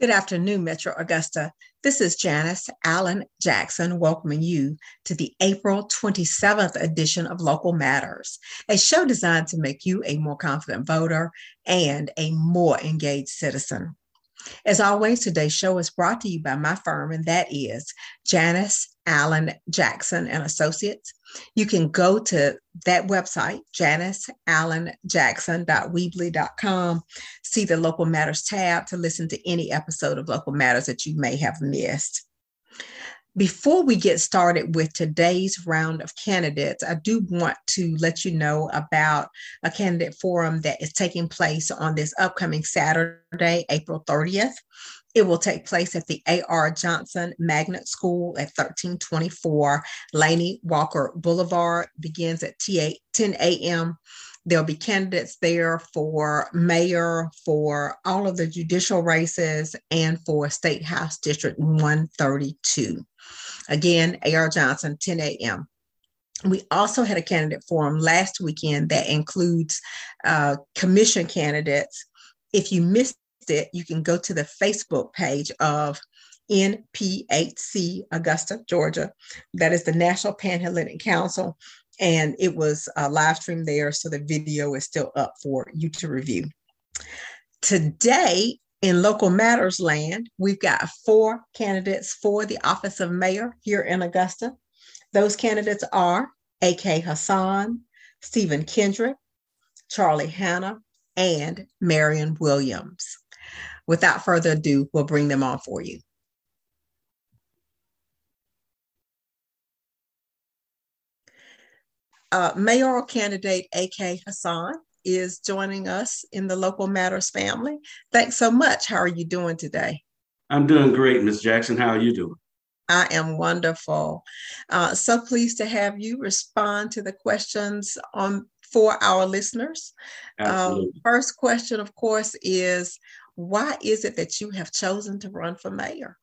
Good afternoon, Metro Augusta. This is Janice Allen Jackson welcoming you to the April 27th edition of Local Matters, a show designed to make you a more confident voter and a more engaged citizen. As always, today's show is brought to you by my firm, and that is Janice Allen Jackson and Associates. You can go to that website, janiceallenjackson.weebly.com, see the Local Matters tab to listen to any episode of Local Matters that you may have missed. Before we get started with today's round of candidates, I do want to let you know about a candidate forum that is taking place on this upcoming Saturday, April 30th. It will take place at the A.R. Johnson Magnet School at 1324 Laney Walker Boulevard. Begins at 10 a.m. There'll be candidates there for mayor, for all of the judicial races, and for State House District 132. Again, AR Johnson, 10 a.m. We also had a candidate forum last weekend that includes uh, commission candidates. If you missed it, you can go to the Facebook page of NPHC Augusta, Georgia. That is the National Panhellenic Council. And it was a live stream there. So the video is still up for you to review. Today, in local matters land, we've got four candidates for the office of mayor here in Augusta. Those candidates are A.K. Hasan, Steven Kendrick, Charlie Hannah, and Marion Williams. Without further ado, we'll bring them on for you. Uh, mayoral candidate A.K. Hasan is joining us in the Local Matters family. Thanks so much. How are you doing today? I'm doing great, Ms. Jackson. How are you doing? I am wonderful. Uh, so pleased to have you respond to the questions on for our listeners. Um, first question, of course, is why is it that you have chosen to run for mayor?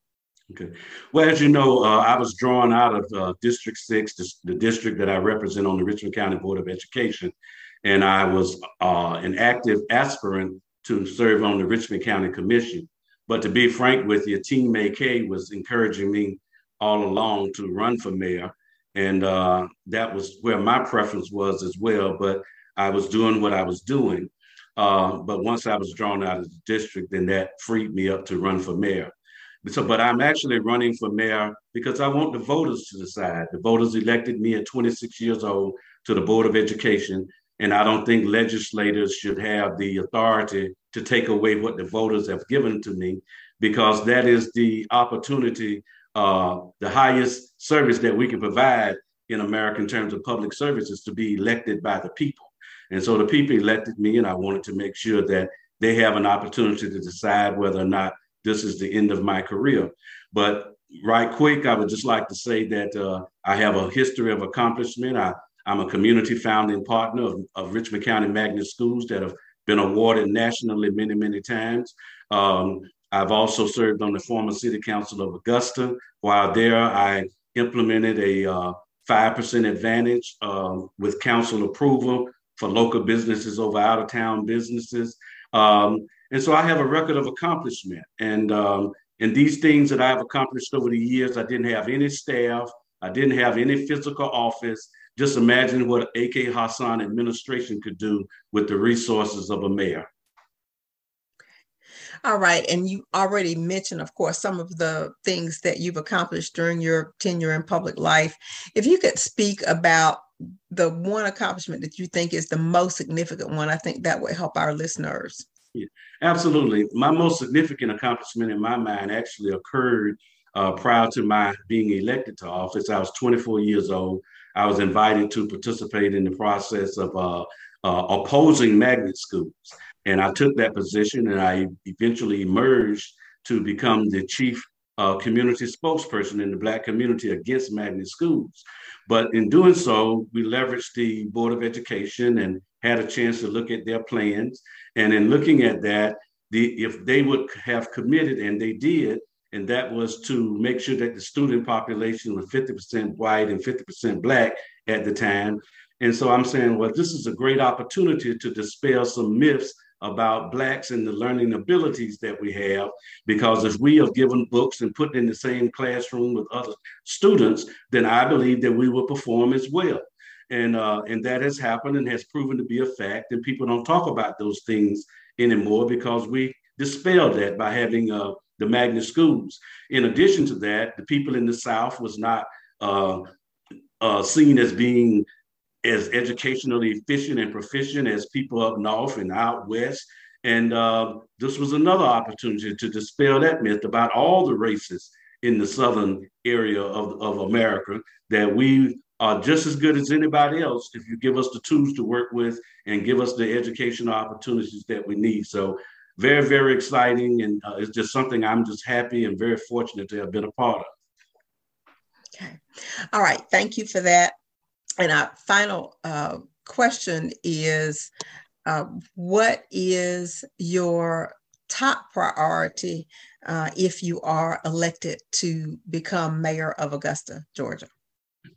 Okay. Well, as you know, uh, I was drawn out of uh, District 6, the, the, district that I represent on the Richmond County Board of Education. And I was uh, an active aspirant to serve on the Richmond County Commission. But to be frank with you, Team AK was encouraging me all along to run for mayor. And uh, that was where my preference was as well. But I was doing what I was doing. Uh, but once I was drawn out of the district, then that freed me up to run for mayor. So, but I'm actually running for mayor because I want the voters to decide. The voters elected me at 26 years old to the Board of Education, and I don't think legislators should have the authority to take away what the voters have given to me, because that is the opportunity, uh, the highest service that we can provide in America in terms of public services to be elected by the people. And so the people elected me, and I wanted to make sure that they have an opportunity to decide whether or not this is the end of my career. But right quick, I would just like to say that uh, I have a history of accomplishment. I, I'm a community founding partner of, of Richmond County Magnet Schools that have been awarded nationally many, many times. Um, I've also served on the former City Council of Augusta. While there, I implemented a uh, 5% advantage uh, with council approval for local businesses over out of town businesses. Um, and so I have a record of accomplishment. And, um, and these things that I've accomplished over the years, I didn't have any staff, I didn't have any physical office. Just imagine what AK Hasan administration could do with the resources of a mayor. All right. And you already mentioned, of course, some of the things that you've accomplished during your tenure in public life. If you could speak about the one accomplishment that you think is the most significant one, I think that would help our listeners. Yeah, absolutely. My most significant accomplishment in my mind actually occurred uh, prior to my being elected to office. I was 24 years old. I was invited to participate in the process of uh, uh, opposing magnet schools. And I took that position and I eventually emerged to become the chief uh, community spokesperson in the Black community against magnet schools. But in doing so, we leveraged the Board of Education and had a chance to look at their plans. And in looking at that, the if they would have committed, and they did, and that was to make sure that the student population was 50% white and 50% black at the time. And so I'm saying, well, this is a great opportunity to dispel some myths about blacks and the learning abilities that we have because if we have given books and put in the same classroom with other students then i believe that we will perform as well and uh, and that has happened and has proven to be a fact and people don't talk about those things anymore because we dispelled that by having uh, the magnet schools in addition to that the people in the south was not uh, uh seen as being as educationally efficient and proficient as people up north and out west. And uh, this was another opportunity to dispel that myth about all the races in the southern area of, of America, that we are just as good as anybody else if you give us the tools to work with and give us the educational opportunities that we need. So very, very exciting. And uh, it's just something I'm just happy and very fortunate to have been a part of. Okay. All right. Thank you for that. And our final uh, question is uh, What is your top priority uh, if you are elected to become mayor of Augusta, Georgia?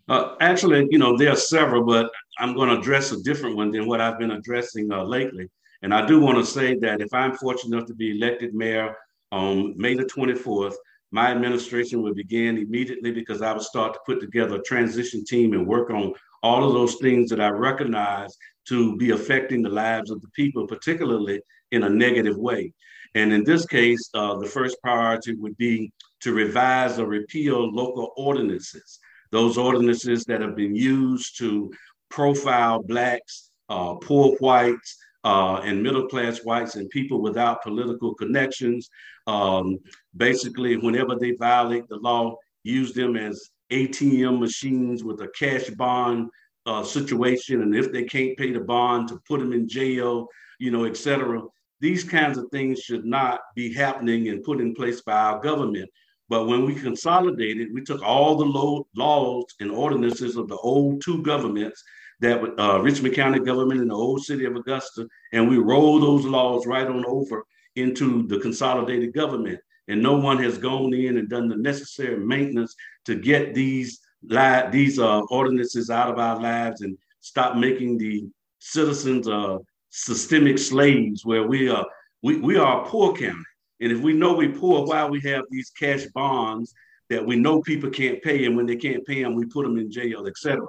Uh, actually, you know, there are several, but I'm going to address a different one than what I've been addressing uh, lately. And I do want to say that if I'm fortunate enough to be elected mayor on May the 24th, my administration would begin immediately because I would start to put together a transition team and work on all of those things that I recognize to be affecting the lives of the people, particularly in a negative way. And in this case, uh, the first priority would be to revise or repeal local ordinances, those ordinances that have been used to profile Blacks, uh, poor whites, uh, and middle class whites and people without political connections. Um, basically, whenever they violate the law, use them as ATM machines with a cash bond uh, situation. And if they can't pay the bond, to put them in jail, you know, et cetera. These kinds of things should not be happening and put in place by our government. But when we consolidated, we took all the laws and ordinances of the old two governments that uh, Richmond County government and the old city of Augusta, and we roll those laws right on over into the consolidated government. And no one has gone in and done the necessary maintenance to get these li- these uh, ordinances out of our lives and stop making the citizens uh, systemic slaves where we are we, we are a poor county. And if we know we're poor, why we have these cash bonds that we know people can't pay, and when they can't pay them, we put them in jail, etc.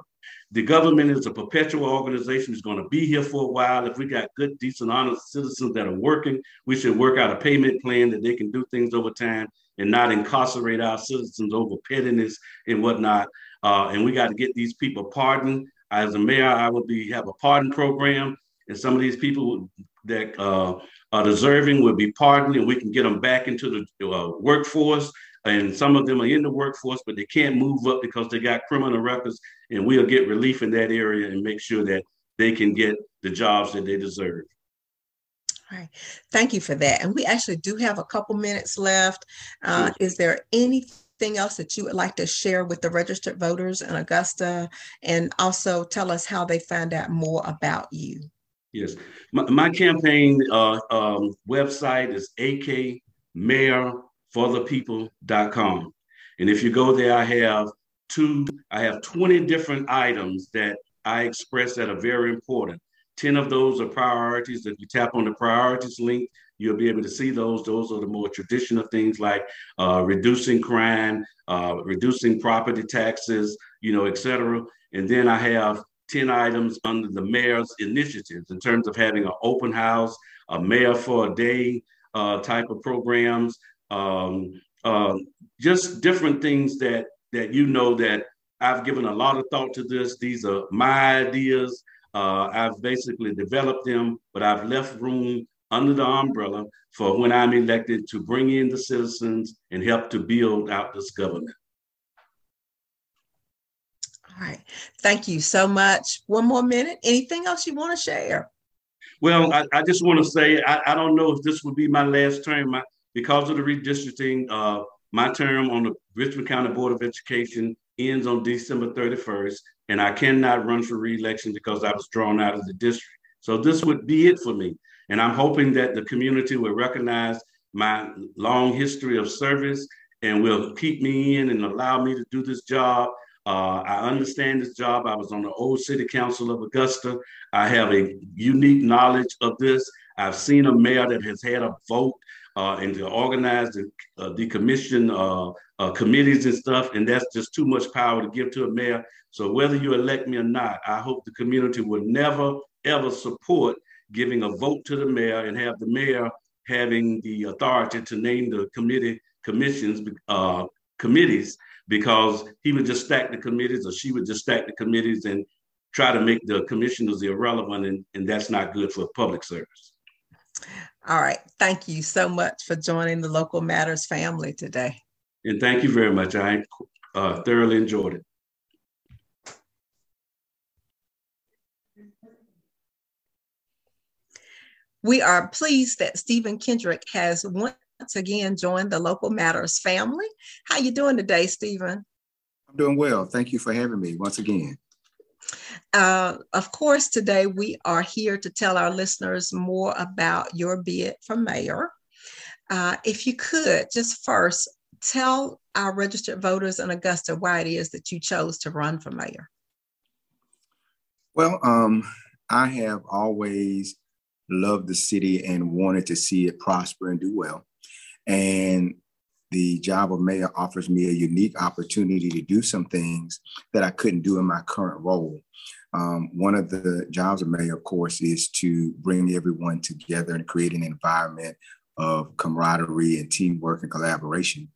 The government is a perpetual organization. It's going to be here for a while. If we got good, decent, honest citizens that are working, we should work out a payment plan that they can do things over time and not incarcerate our citizens over pettiness and whatnot. Uh, and we got to get these people pardoned. As a mayor, I would be have a pardon program, and some of these people that uh, are deserving will be pardoned, and we can get them back into the uh, workforce and some of them are in the workforce, but they can't move up because they got criminal records. And we'll get relief in that area and make sure that they can get the jobs that they deserve. All right. Thank you for that. And we actually do have a couple minutes left. Uh, Is there anything else that you would like to share with the registered voters in Augusta? And also tell us how they find out more about you. Yes. My, my campaign uh, um, website is AK Mayor forthepeople.com. And if you go there, I have two, I have 20 different items that I express that are very important. 10 of those are priorities. If you tap on the priorities link, you'll be able to see those. Those are the more traditional things like uh, reducing crime, uh, reducing property taxes, you know, et cetera. And then I have 10 items under the mayor's initiatives in terms of having an open house, a mayor for a day uh, type of programs, um, uh, just different things that that you know that I've given a lot of thought to this. These are my ideas. Uh, I've basically developed them, but I've left room under the umbrella for when I'm elected to bring in the citizens and help to build out this government. All right. Thank you so much. One more minute. Anything else you want to share? Well, I, I just want to say I, I, don't know if this would be my last term. Because of the redistricting, uh, my term on the Richmond County Board of Education ends on December 31st, and I cannot run for reelection because I was drawn out of the district. So this would be it for me. And I'm hoping that the community will recognize my long history of service and will keep me in and allow me to do this job. Uh, I understand this job. I was on the old city council of Augusta. I have a unique knowledge of this. I've seen a mayor that has had a vote uh, and to organize and uh, decommission uh, uh, committees and stuff, and that's just too much power to give to a mayor. So whether you elect me or not, I hope the community will never ever support giving a vote to the mayor and have the mayor having the authority to name the committee commissions uh, committees because he would just stack the committees or she would just stack the committees and try to make the commissioners irrelevant and, and that's not good for public service. All right. Thank you so much for joining the local matters family today. And thank you very much. I uh, thoroughly enjoyed it. We are pleased that Steven Kendrick has once again join the Local Matters family. How you doing today, Steven? I'm doing well. Thank you for having me once again. Uh, of course, today we are here to tell our listeners more about your bid for mayor. Uh, if you could, just first tell our registered voters in Augusta why it is that you chose to run for mayor. Well, um, I have always loved the city and wanted to see it prosper and do well. And the job of mayor offers me a unique opportunity to do some things that I couldn't do in my current role. Um, one of the jobs of mayor, of course, is to bring everyone together and create an environment of camaraderie and teamwork and collaboration.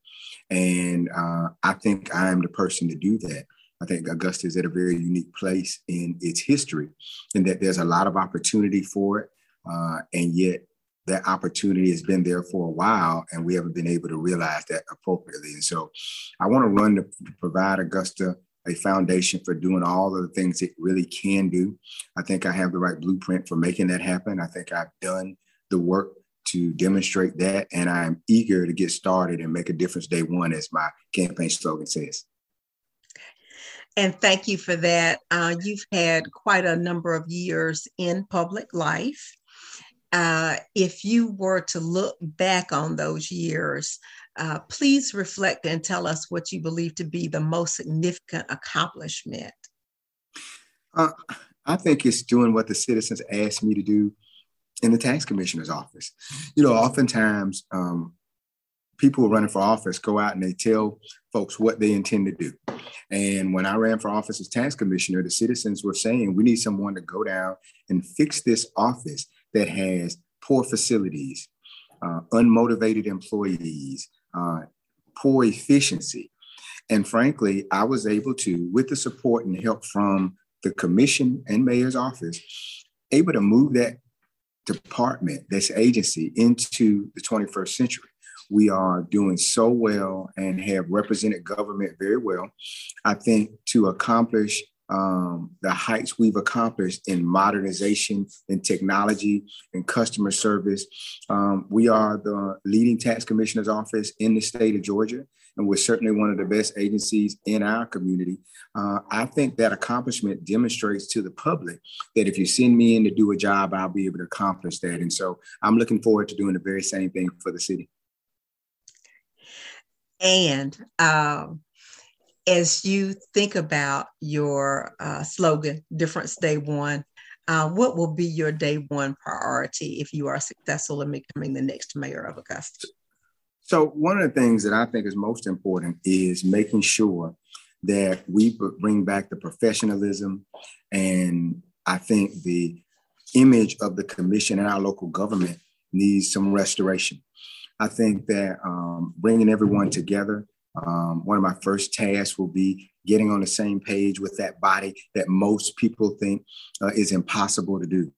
And uh, I think I am the person to do that. I think Augusta is at a very unique place in its history, and that there's a lot of opportunity for it. Uh, and yet that opportunity has been there for a while and we haven't been able to realize that appropriately. And so I want to run to provide Augusta a foundation for doing all of the things it really can do. I think I have the right blueprint for making that happen. I think I've done the work to demonstrate that, and I'm eager to get started and make a difference day one, as my campaign slogan says. And thank you for that. Uh, you've had quite a number of years in public life uh, if you were to look back on those years, uh, please reflect and tell us what you believe to be the most significant accomplishment. Uh, I think it's doing what the citizens asked me to do in the tax commissioner's office. You know, oftentimes um, people running for office go out and they tell folks what they intend to do. And when I ran for office as tax commissioner, the citizens were saying, we need someone to go down and fix this office that has poor facilities, uh, unmotivated employees, uh, poor efficiency. And frankly, I was able to, with the support and help from the commission and mayor's office, able to move that department, this agency, into the 21st century. We are doing so well and have represented government very well. I think to accomplish um, the heights we've accomplished in modernization and technology and customer service. Um, we are the leading tax commissioner's office in the state of Georgia, and we're certainly one of the best agencies in our community. Uh, I think that accomplishment demonstrates to the public that if you send me in to do a job, I'll be able to accomplish that. And so I'm looking forward to doing the very same thing for the city. And um, as you think about your uh, slogan, Difference Day One, uh, what will be your day one priority if you are successful in becoming the next mayor of Augusta? So, one of the things that I think is most important is making sure that we bring back the professionalism and I think the image of the commission and our local government needs some restoration. I think that um, bringing everyone together um, one of my first tasks will be getting on the same page with that body that most people think uh, is impossible to do.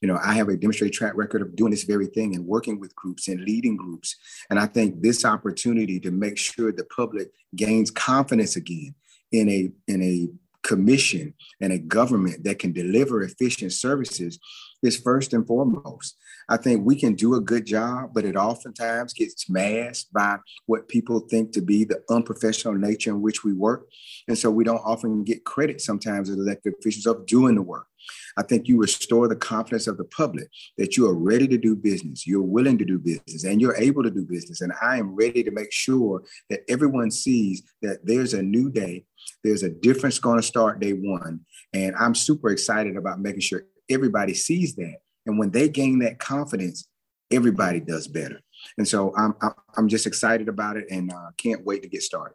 You know, I have a demonstrated track record of doing this very thing and working with groups and leading groups. And I think this opportunity to make sure the public gains confidence again in a in a commission and a government that can deliver efficient services is first and foremost. I think we can do a good job, but it oftentimes gets masked by what people think to be the unprofessional nature in which we work. And so we don't often get credit sometimes as elected officials of doing the work. I think you restore the confidence of the public that you are ready to do business, you're willing to do business, and you're able to do business. And I am ready to make sure that everyone sees that there's a new day, there's a difference going to start day one. And I'm super excited about making sure everybody sees that. And when they gain that confidence, everybody does better. And so I'm, I'm just excited about it and uh, can't wait to get started.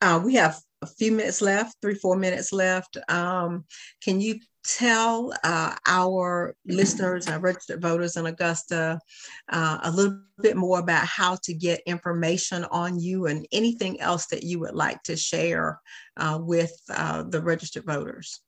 Uh, we have a few minutes left, three, four minutes left. Um, can you tell uh, our listeners and registered voters in Augusta uh, a little bit more about how to get information on you and anything else that you would like to share uh, with uh, the registered voters?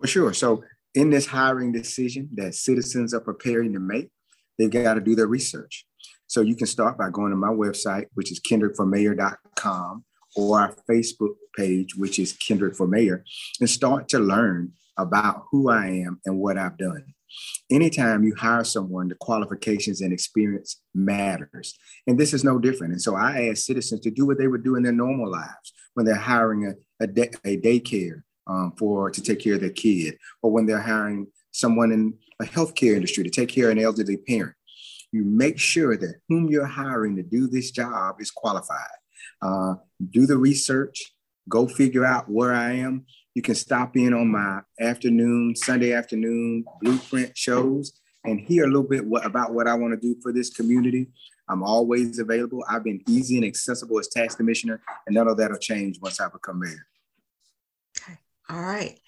For sure. So, in this hiring decision that citizens are preparing to make, they've got to do their research. So, you can start by going to my website, which is kendrickformayor.com or our Facebook page, which is Kendrick for Mayor, and start to learn about who I am and what I've done. Anytime you hire someone, the qualifications and experience matters. And this is no different. And so I ask citizens to do what they would do in their normal lives when they're hiring a, a, a daycare um, for to take care of their kid, or when they're hiring someone in a healthcare industry to take care of an elderly parent. You make sure that whom you're hiring to do this job is qualified. Uh, do the research, go figure out where I am. You can stop in on my afternoon, Sunday afternoon blueprint shows and hear a little bit what, about what I want to do for this community. I'm always available. I've been easy and accessible as tax commissioner, and none of that will change once I become mayor. Okay. All right.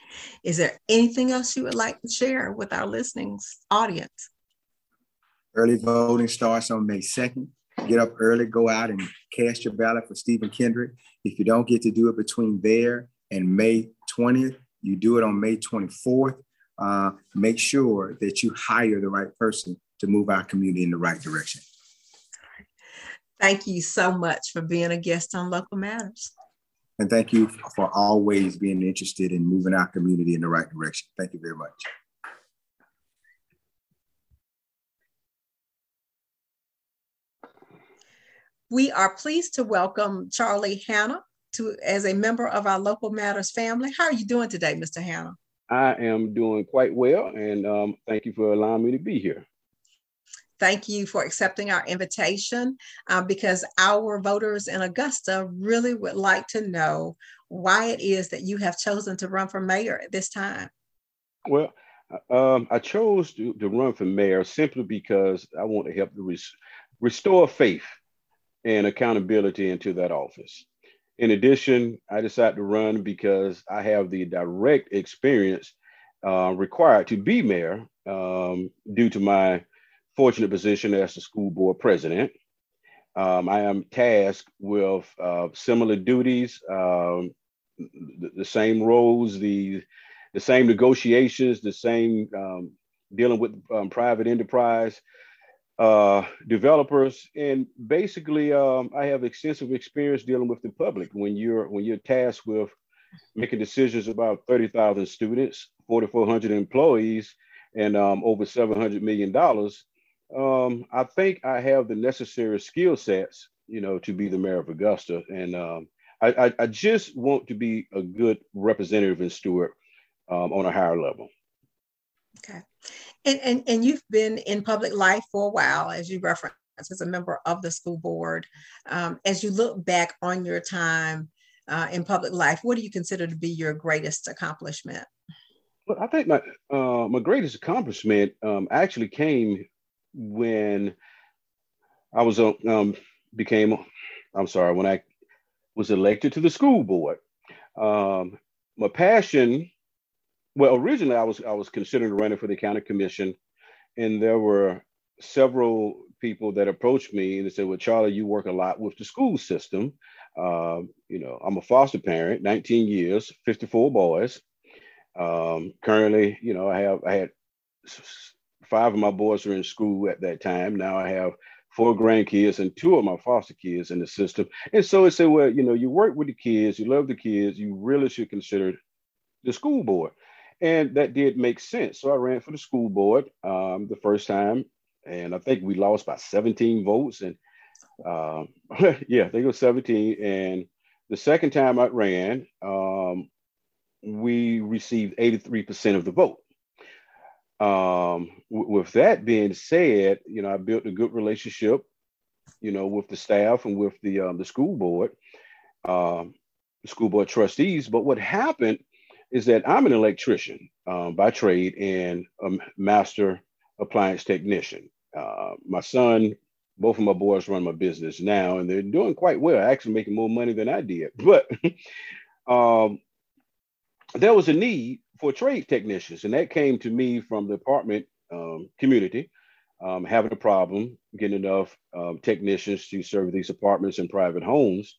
Is there anything else you would like to share with our listening audience? Early voting starts on May 2nd. Get up early, go out and cast your ballot for Steven Kendrick. If you don't get to do it between there and May 20th, you do it on May 24th. Uh, make sure that you hire the right person to move our community in the right direction. Thank you so much for being a guest on Local Matters. And thank you for always being interested in moving our community in the right direction. Thank you very much. We are pleased to welcome Charlie Hannah to as a member of our Local Matters family. How are you doing today, Mr. Hannah? I am doing quite well, and um, thank you for allowing me to be here. Thank you for accepting our invitation uh, because our voters in Augusta really would like to know why it is that you have chosen to run for mayor at this time. Well, um, I chose to, to, run for mayor simply because I want to help to res- restore faith and accountability into that office. In addition, I decided to run because I have the direct experience uh, required to be mayor um, due to my fortunate position as the school board president. Um, I am tasked with uh, similar duties, um, the, the, same roles, the the same negotiations, the same um, dealing with um, private enterprise, uh, developers, and basically, um, I have extensive experience dealing with the public. When you're when you're tasked with making decisions about thirty thousand students, forty four hundred employees, and um, over seven hundred million dollars, um, I think I have the necessary skill sets, you know, to be the mayor of Augusta, and um, I, I, I, just want to be a good representative and steward um, on a higher level. Okay. And, and, and you've been in public life for a while, as you referenced, as a member of the school board. Um, as you look back on your time uh, in public life, what do you consider to be your greatest accomplishment? Well, I think my uh, my greatest accomplishment um, actually came when I was uh, um, became I'm sorry when I was elected to the school board. Um, my passion well, originally I was I was considering running for the county commission, and there were several people that approached me and they said, "Well, Charlie, you work a lot with the school system. Um, you know, I'm a foster parent, 19 years, 54 boys. Um, currently, you know, I have I had five of my boys were in school at that time. Now I have four grandkids and two of my foster kids in the system. And so it said, well, you know, you work with the kids, you love the kids, you really should consider the school board. And that did make sense. So I ran for the school board um, the first time, and I think we lost by 17 votes. And uh, yeah, I think it was 17. And the second time I ran, um, we received 83% of the vote. Um, w- with that being said, you know, I built a good relationship, you know, with the staff and with the um, the school board, um, the school board trustees. But what happened is that I'm an electrician um, by trade and a master appliance technician. Uh, my son, both of my boys run my business now, and they're doing quite well. Actually, making more money than I did. But um, there was a need for trade technicians, and that came to me from the apartment um, community, um, having a problem getting enough um, technicians to serve these apartments and private homes.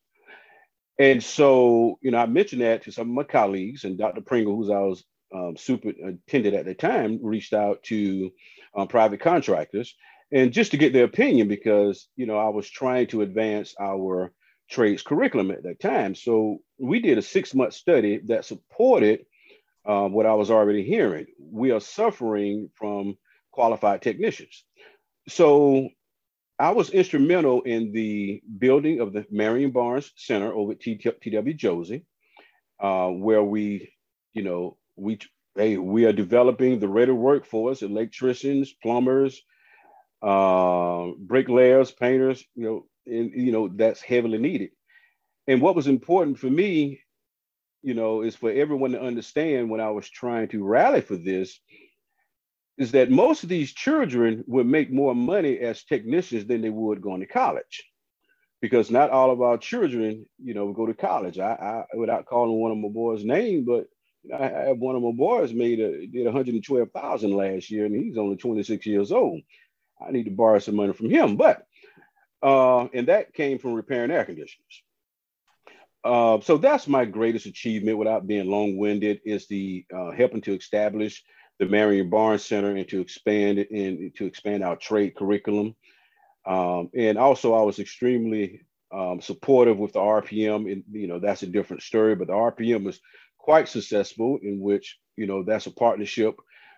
And so, you know, I mentioned that to some of my colleagues, and Dr. Pringle, who's our um, superintendent at the time, reached out to um, private contractors, and just to get their opinion, because you know I was trying to advance our trades curriculum at that time. So we did a six month study that supported um, what I was already hearing. We are suffering from qualified technicians. So I was instrumental in the building of the Marion Barnes Center over at TW Josey, uh, where we, you know, we hey, we are developing the ready workforce, electricians, plumbers, uh, bricklayers, painters, you know, and you know that's heavily needed. And what was important for me, you know, is for everyone to understand when I was trying to rally for this, is that most of these children would make more money as technicians than they would going to college. Because not all of our children, you know, go to college. I, I without calling one of my boys' name, but I have one of my boys made a did 112,000 last year, and he's only 26 years old. I need to borrow some money from him, but uh, and that came from repairing air conditioners. Uh, so that's my greatest achievement, without being long-winded, is the uh, helping to establish the Marion Barnes Center and to expand and to expand our trade curriculum. Um, and also, I was extremely um, supportive with the RPM. And you know, that's a different story, but the RPM was quite successful, in which you know that's a partnership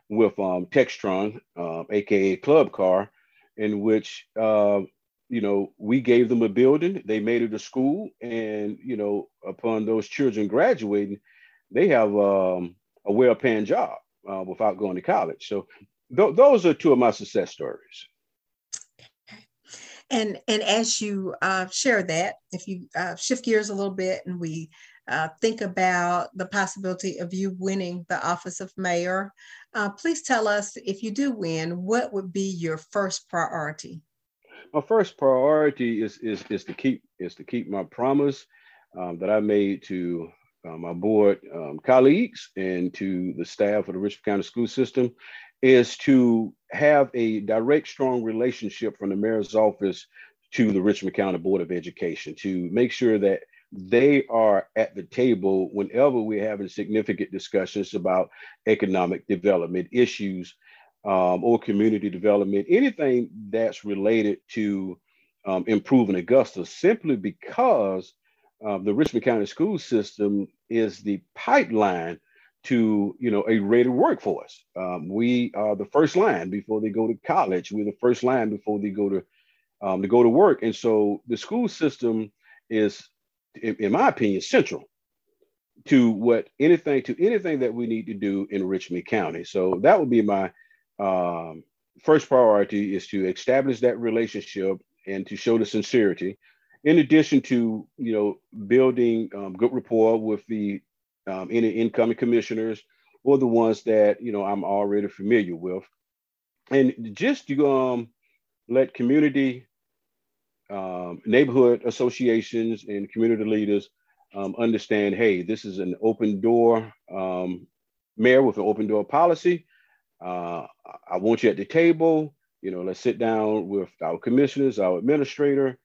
with um, Textron, aka um, Club Car, in which uh, you know, we gave them a building, they made it a school, and you know, upon those children graduating, they have um, a well-paying job uh, without going to college. So th- those are two of my success stories. And and as you uh, share that, if you uh, shift gears a little bit and we uh, think about the possibility of you winning the office of mayor, uh, please tell us if you do win, what would be your first priority? my first priority is is is to keep is to keep my promise um, that I made to uh, my board um, colleagues and to the staff of the Richmond County School System is to have a direct, strong relationship from the mayor's office to the Richmond County Board of Education to make sure that they are at the table whenever we're having significant discussions about economic development issues um, or community development, anything that's related to um, improving Augusta, simply because uh, the Richmond County school system is the pipeline to you know a ready workforce. Um, we are the first line before they go to college. We're the first line before they go to um, to go to work. And so the school system is, in, in my opinion, central to what anything to anything that we need to do in Richmond County. So that would be my um, first priority is to establish that relationship and to show the sincerity in addition to you know building um, good rapport with the um, any incoming commissioners or the ones that you know i'm already familiar with and just to um, let community um, neighborhood associations and community leaders um, understand hey this is an open door um, mayor with an open door policy uh, I want you at the table. You know, let's sit down with our commissioners, our administrator,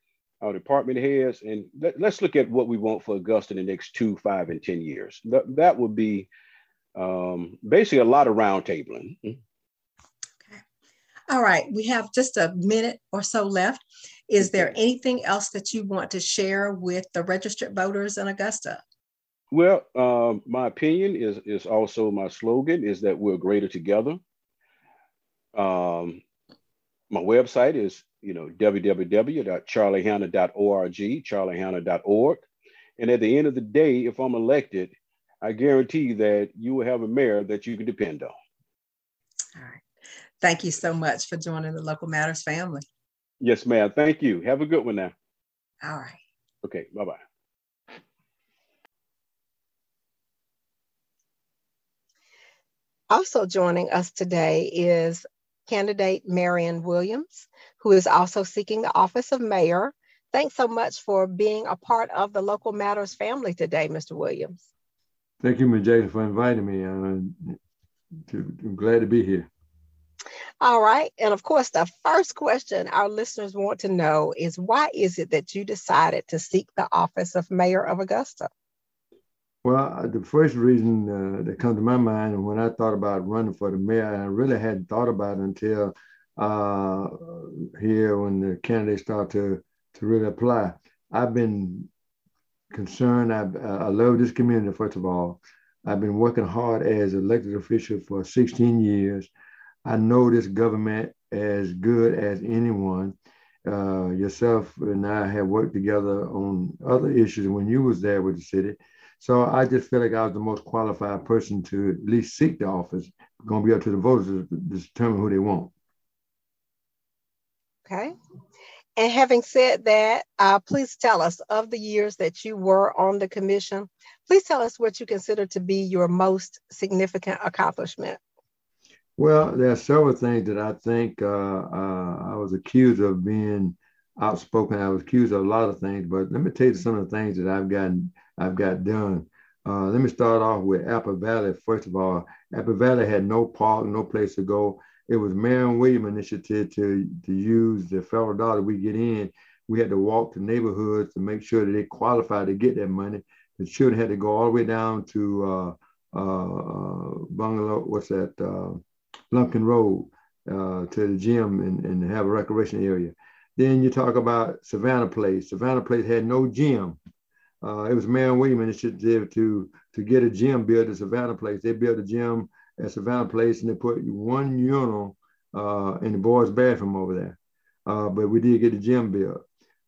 our department heads, and let, us look at what we want for Augusta in the next two, five, and 10 years. That, that would be um, basically a lot of roundtabling. Okay. All right, we have just a minute or so left. Is there anything else that you want to share with the registered voters in Augusta? Well, um, my opinion is is also my slogan is that we're greater together. Um, my website is you know www.charliehanna.org, charliehanna.org, and at the end of the day, if I'm elected, I guarantee that you will have a mayor that you can depend on. All right. Thank you so much for joining the Local Matters family. Yes, ma'am. Thank you. Have a good one now. All right. Okay. Bye bye. Also joining us today is candidate Marion Williams, who is also seeking the office of mayor. Thanks so much for being a part of the Local Matters family today, Mr. Williams. Thank you, Ms. Jackson, for inviting me. I'm, I'm glad to be here. All right. And of course, the first question our listeners want to know is why is it that you decided to seek the office of mayor of Augusta? Well, the first reason uh, that comes to my mind, when I thought about running for the mayor, I really hadn't thought about it until uh, here when the candidates start to to really apply. I've been concerned. I, I love this community. First of all, I've been working hard as elected official for 16 years. I know this government as good as anyone. Uh, yourself and I have worked together on other issues when you was there with the city. So I just feel like I was the most qualified person to at least seek the office. Going to be up to the voters to determine who they want. Okay. And having said that, uh, please tell us of the years that you were on the commission, please tell us what you consider to be your most significant accomplishment. Well, there are several things that I think uh, uh, I was accused of being outspoken. I was accused of a lot of things, but let me tell you some of the things that I've gotten I've got done. Uh, let me start off with Apple Valley. First of all, Apple Valley had no park, no place to go. It was Marion Williams initiative to, to use the federal dollar we get in. We had to walk to neighborhoods to make sure that they qualified to get that money. The children had to go all the way down to uh, uh, Bungalow, what's that, uh, Lumpkin Road uh, to the gym and, and have a recreation area. Then you talk about Savannah Place. Savannah Place had no gym. Uh, it was Marion Williams initiative to to get a gym built at Savannah Place. They built a gym at Savannah Place and they put one urinal uh, in the boys' bathroom over there. Uh, but we did get the gym built.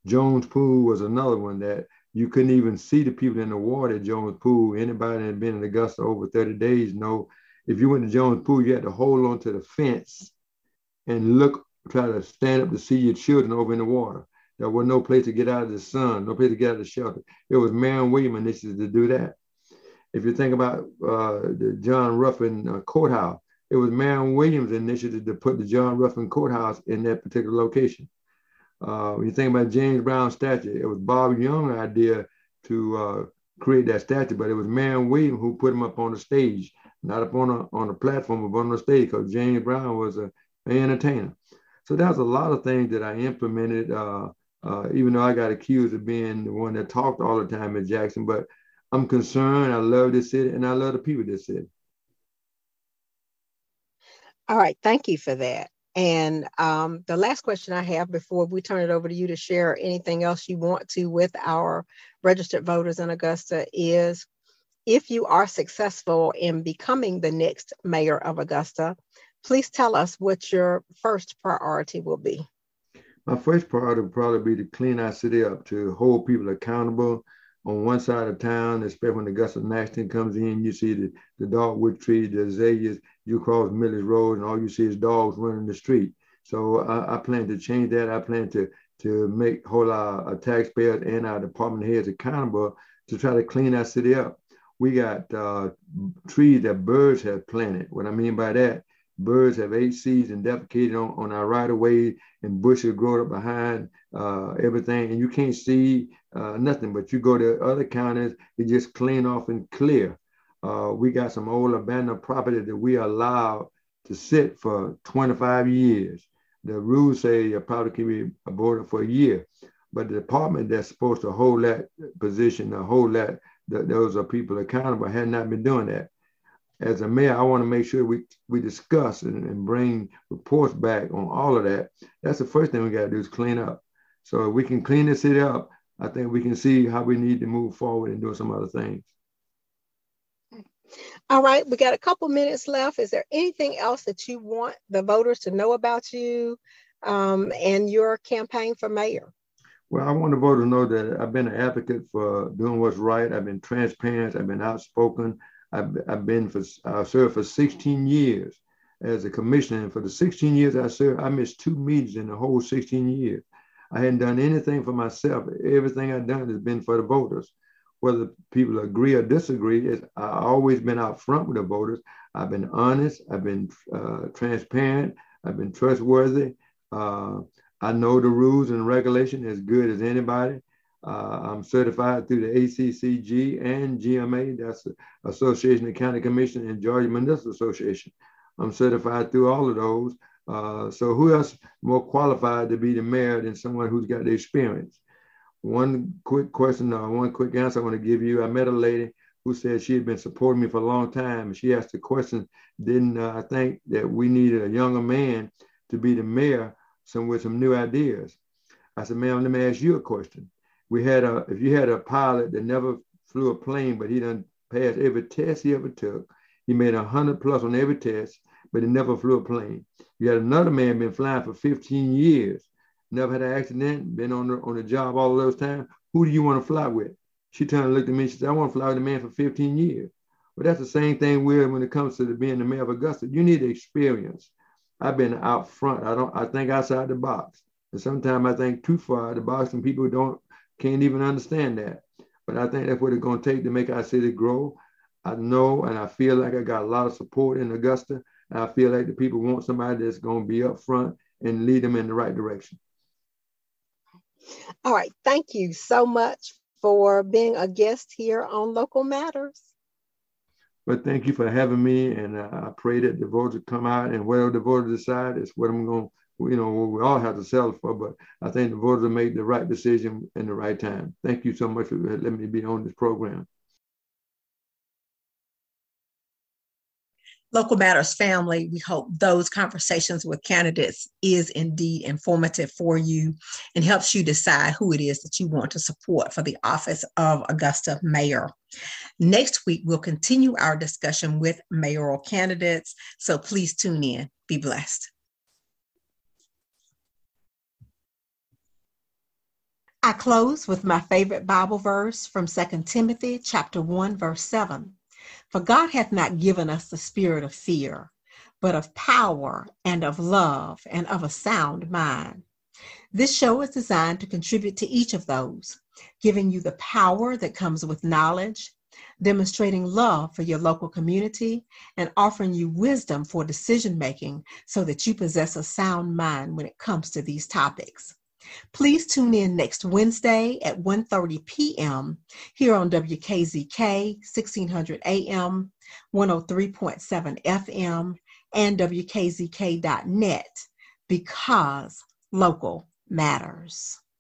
Jones Pool was another one that you couldn't even see the people in the water at Jones Pool. Anybody that had been in Augusta over 30 days know if you went to Jones Pool, you had to hold on to the fence and look, try to stand up to see your children over in the water. There was no place to get out of the sun, no place to get out of the shelter. It was Marion Williams initiative to do that. If you think about uh, the John Ruffin uh, Courthouse, it was Marion Williams initiative to put the John Ruffin Courthouse in that particular location. Uh, when you think about James Brown statue, it was Bob Young's idea to uh, create that statue, but it was Marion Williams who put him up on the stage, not up on a, on a platform, but on the stage, because James Brown was a, an entertainer. So there's a lot of things that I implemented uh, uh, even though I got accused of being the one that talked all the time in Jackson. But I'm concerned. I love this city and I love the people of this city. All right. Thank you for that. And um, the last question I have before we turn it over to you to share anything else you want to with our registered voters in Augusta is if you are successful in becoming the next mayor of Augusta, please tell us what your first priority will be my first priority would probably be to clean our city up, to hold people accountable. On one side of town, especially when the Augusta National comes in, you see the, the dogwood trees, the azaleas, you cross Millis Road, and all you see is dogs running the street. So I, I plan to change that. I plan to to make hold our, our taxpayers and our department heads accountable to try to clean our city up. We got uh, trees that birds have planted. What I mean by that Birds have ate seeds and defecated on, on our right of way, and bushes grow up behind uh, everything, and you can't see uh, nothing. But you go to other counties, it just clean off and clear. Uh, we got some old abandoned property that we allowed to sit for 25 years. The rules say you probably can be aborted for a year, but the department that's supposed to hold that position, to hold that, that those are people accountable, had not been doing that as a mayor, I want to make sure we, we discuss and, and bring reports back on all of that. That's the first thing we got to do is clean up. So if we can clean the city up, I think we can see how we need to move forward and do some other things. All right, we got a couple minutes left. Is there anything else that you want the voters to know about you um, and your campaign for mayor? Well, I want the voters to know that I've been an advocate for doing what's right. I've been transparent. I've been outspoken. I've, I've been for, I served for 16 years as a commissioner. And for the 16 years I served, I missed two meetings in the whole 16 years. I hadn't done anything for myself. Everything I've done has been for the voters. Whether people agree or disagree, I've always been out front with the voters. I've been honest. I've been uh, transparent. I've been trustworthy. Uh, I know the rules and regulation as good as anybody. Uh, I'm certified through the ACCG and GMA, that's the Association of County Commission and Georgia Municipal Association. I'm certified through all of those. Uh, so who else more qualified to be the mayor than someone who's got the experience? One quick question or one quick answer I want to give you. I met a lady who said she had been supporting me for a long time. She asked the question, didn't uh, I think that we needed a younger man to be the mayor some with some new ideas? I said, ma'am, let me ask you a question. We had a, if you had a pilot that never flew a plane, but he done passed every test he ever took, he made a hundred plus on every test, but he never flew a plane. You had another man been flying for 15 years, never had an accident, been on the, on the job all those times. Who do you want to fly with? She turned and looked at me. She said, I want to fly with a man for 15 years. But that's the same thing with when it comes to the, being the mayor of Augusta. You need experience. I've been out front. I don't. I think outside the box, and sometimes I think too far out the box, and people don't can't even understand that. But I think that's what it's going to take to make our city grow. I know and I feel like I got a lot of support in Augusta. And I feel like the people want somebody that's going to be up front and lead them in the right direction. All right. Thank you so much for being a guest here on Local Matters. But thank you for having me. And I pray that the voters come out and whatever the voters decide is what I'm going to, you know, we all have to settle for. But I think the voters made the right decision in the right time. Thank you so much for letting me be on this program. Local Matters family, we hope those conversations with candidates is indeed informative for you and helps you decide who it is that you want to support for the office of Augusta Mayor. Next week, we'll continue our discussion with mayoral candidates, so please tune in. Be blessed. I close with my favorite Bible verse from 2 Timothy chapter 1 verse 7. For God hath not given us the spirit of fear, but of power and of love and of a sound mind. This show is designed to contribute to each of those, giving you the power that comes with knowledge, demonstrating love for your local community, and offering you wisdom for decision making so that you possess a sound mind when it comes to these topics. Please tune in next Wednesday at 1:30 p.m. here on WKZK 1600 AM, 103.7 FM, and WKZK.net because local matters.